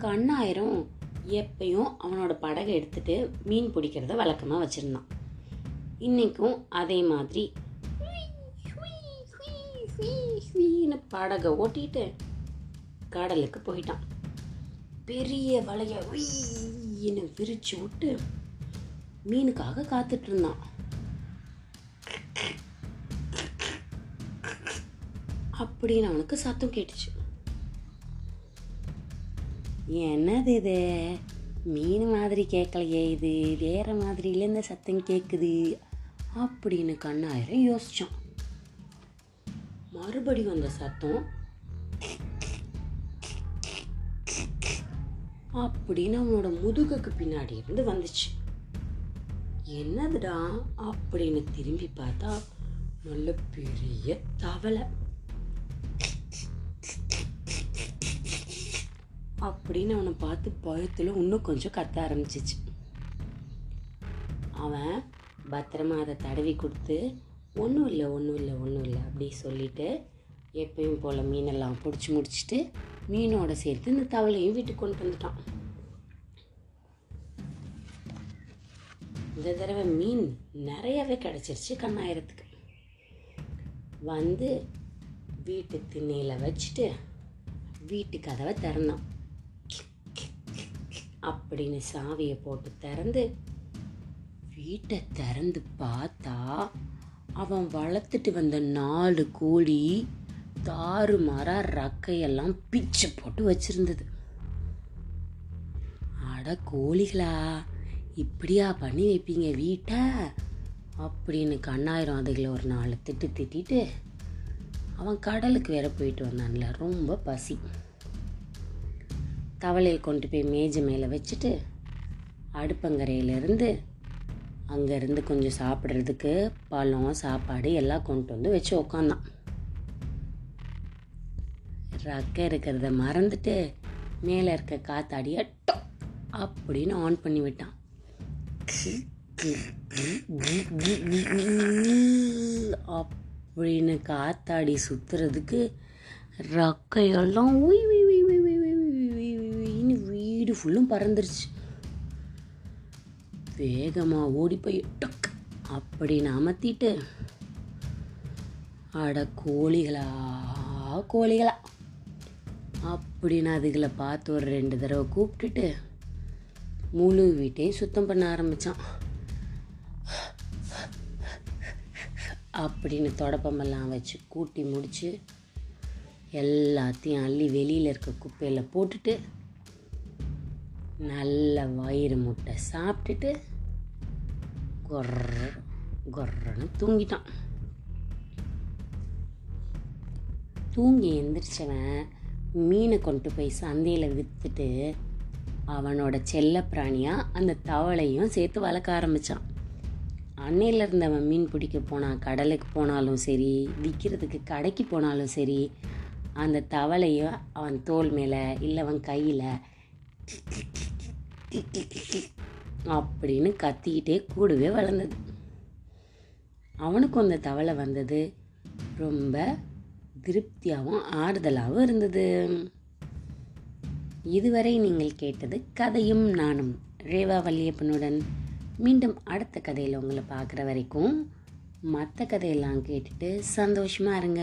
கண்ணாயிரம் எப்பயும் அவனோட படகை எடுத்துட்டு மீன் பிடிக்கிறத வழக்கமாக வச்சுருந்தான் இன்றைக்கும் அதே மாதிரி ன்னு படகை ஓட்டிட்டு கடலுக்கு போயிட்டான் பெரிய வலைய உய்ன்னு விரிச்சு விட்டு மீனுக்காக காத்துட்டு இருந்தான் அப்படின்னு அவனுக்கு சத்தம் கேட்டுச்சு என்னது இது? மீன் மாதிரி கேட்கலையே இது. வேறு மாதிரில இந்த சத்தம் கேட்குது அப்படின்னு கண்ணாயிரம் யோசிச்சான். மறுபடியும் அந்த சத்தம் அப்படின்னு அவனோட முதுகுக்கு பின்னாடி இருந்து வந்துச்சு. என்னதுடா? அப்படின்னு திரும்பி பார்த்தா நல்ல பெரிய தவளை. அப்படின்னு அவனை பார்த்து பயத்தில் இன்னும் கொஞ்சம் கத்த ஆரம்பிச்சிச்சு. அவன் பத்திரமா அதை தடவி கொடுத்து ஒன்றும் இல்லை ஒன்றும் இல்லை ஒன்றும் இல்லை அப்படி சொல்லிட்டு எப்பயும் போல் மீனெல்லாம் பிடிச்சி முடிச்சுட்டு மீனோட சேர்த்து இந்த தவளையும் வீட்டுக்கு கொண்டு வந்துட்டான். இந்த தடவை மீன் நிறையவே கிடச்சிருச்சு கண்ணாயிரத்துக்கு. வந்து வீட்டு திண்ணையில் வச்சுட்டு வீட்டு கதவை திறந்தான். அப்படின்னு சாவியை போட்டு திறந்து வீட்டை திறந்து பார்த்தா அவன் வளர்த்துட்டு வந்த நாலு கோழி தாறுமாறாக ரக்கையெல்லாம் பிச்சை போட்டு வச்சிருந்தது. அட கோழிகளா இப்படியா பண்ணி வைப்பீங்க வீட்டை? அப்படின்னு கண்ணாயிரம் அதுகளை ஒரு நாலு திட்டு திட்டிட்டு அவன் கடலுக்கு வேற போயிட்டு வந்தான்ல ரொம்ப பசி. தவளையை கொண்டு போய் மேஜை மேலே வச்சுட்டு அடுப்பங்கரையிலேருந்து அங்கேருந்து கொஞ்சம் சாப்பிட்றதுக்கு பழம் சாப்பாடு எல்லாம் கொண்டு வந்து வச்சு உக்காந்தான். ரக்கை இருக்கிறத மறந்துட்டு மேலே இருக்க காத்தாடி அட்டோ அப்படின்னு ஆன் பண்ணி விட்டான். அப்படின்னு காத்தாடி சுற்றுறதுக்கு ரக்கையெல்லாம் உய் வீடு ஃபுல்லும் பறந்துருச்சு. வேகமாக ஓடி போய் டக் அப்படின்னு அமர்த்திட்டு அட கோழிகளா கோழிகளா அப்படின்னு அதுகளை பார்த்து ஒரு ரெண்டு தடவை கூப்பிட்டுட்டு முழு வீட்டையும் சுத்தம் பண்ண ஆரம்பித்தான் அப்படின்னு தொடப்பமெல்லாம் வச்சு கூட்டி முடித்து எல்லாத்தையும் அள்ளி வெளியில் இருக்க குப்பையில் போட்டுட்டு நல்ல வயிறு முட்டை சாப்பிட்டுட்டு கொர்ர கொர்ரன்னு தூங்கிட்டான். தூங்கி எந்திரிச்சவன் மீனை கொண்டு போய் சந்தையில் விற்றுட்டு அவனோட செல்ல பிராணியாக அந்த தவளையும் சேர்த்து வளர்க்க ஆரம்பித்தான் அன்னையில் இருந்தவன் மீன் பிடிக்க போனான் கடலுக்கு போனாலும் சரி விற்கிறதுக்கு கடைக்கு போனாலும் சரி அந்த தவளையும் அவன் தோல் மேலே இல்லை அவன் கையில் அப்படின்னு கத்திக்கிட்டே கூடவே வளர்ந்தது. அவனுக்கும் அந்த தவளை வந்தது. ரொம்ப திருப்தியாகவும் ஆறுதலாகவும் இருந்தது. இதுவரை நீங்கள் கேட்டது கதையும் நானும் ரேவா வல்லியப்பனுடன் மீண்டும் அடுத்த கதையில் உங்களை பார்க்குற வரைக்கும் மற்ற கதையெல்லாம் கேட்டுட்டு சந்தோஷமாக இருங்க.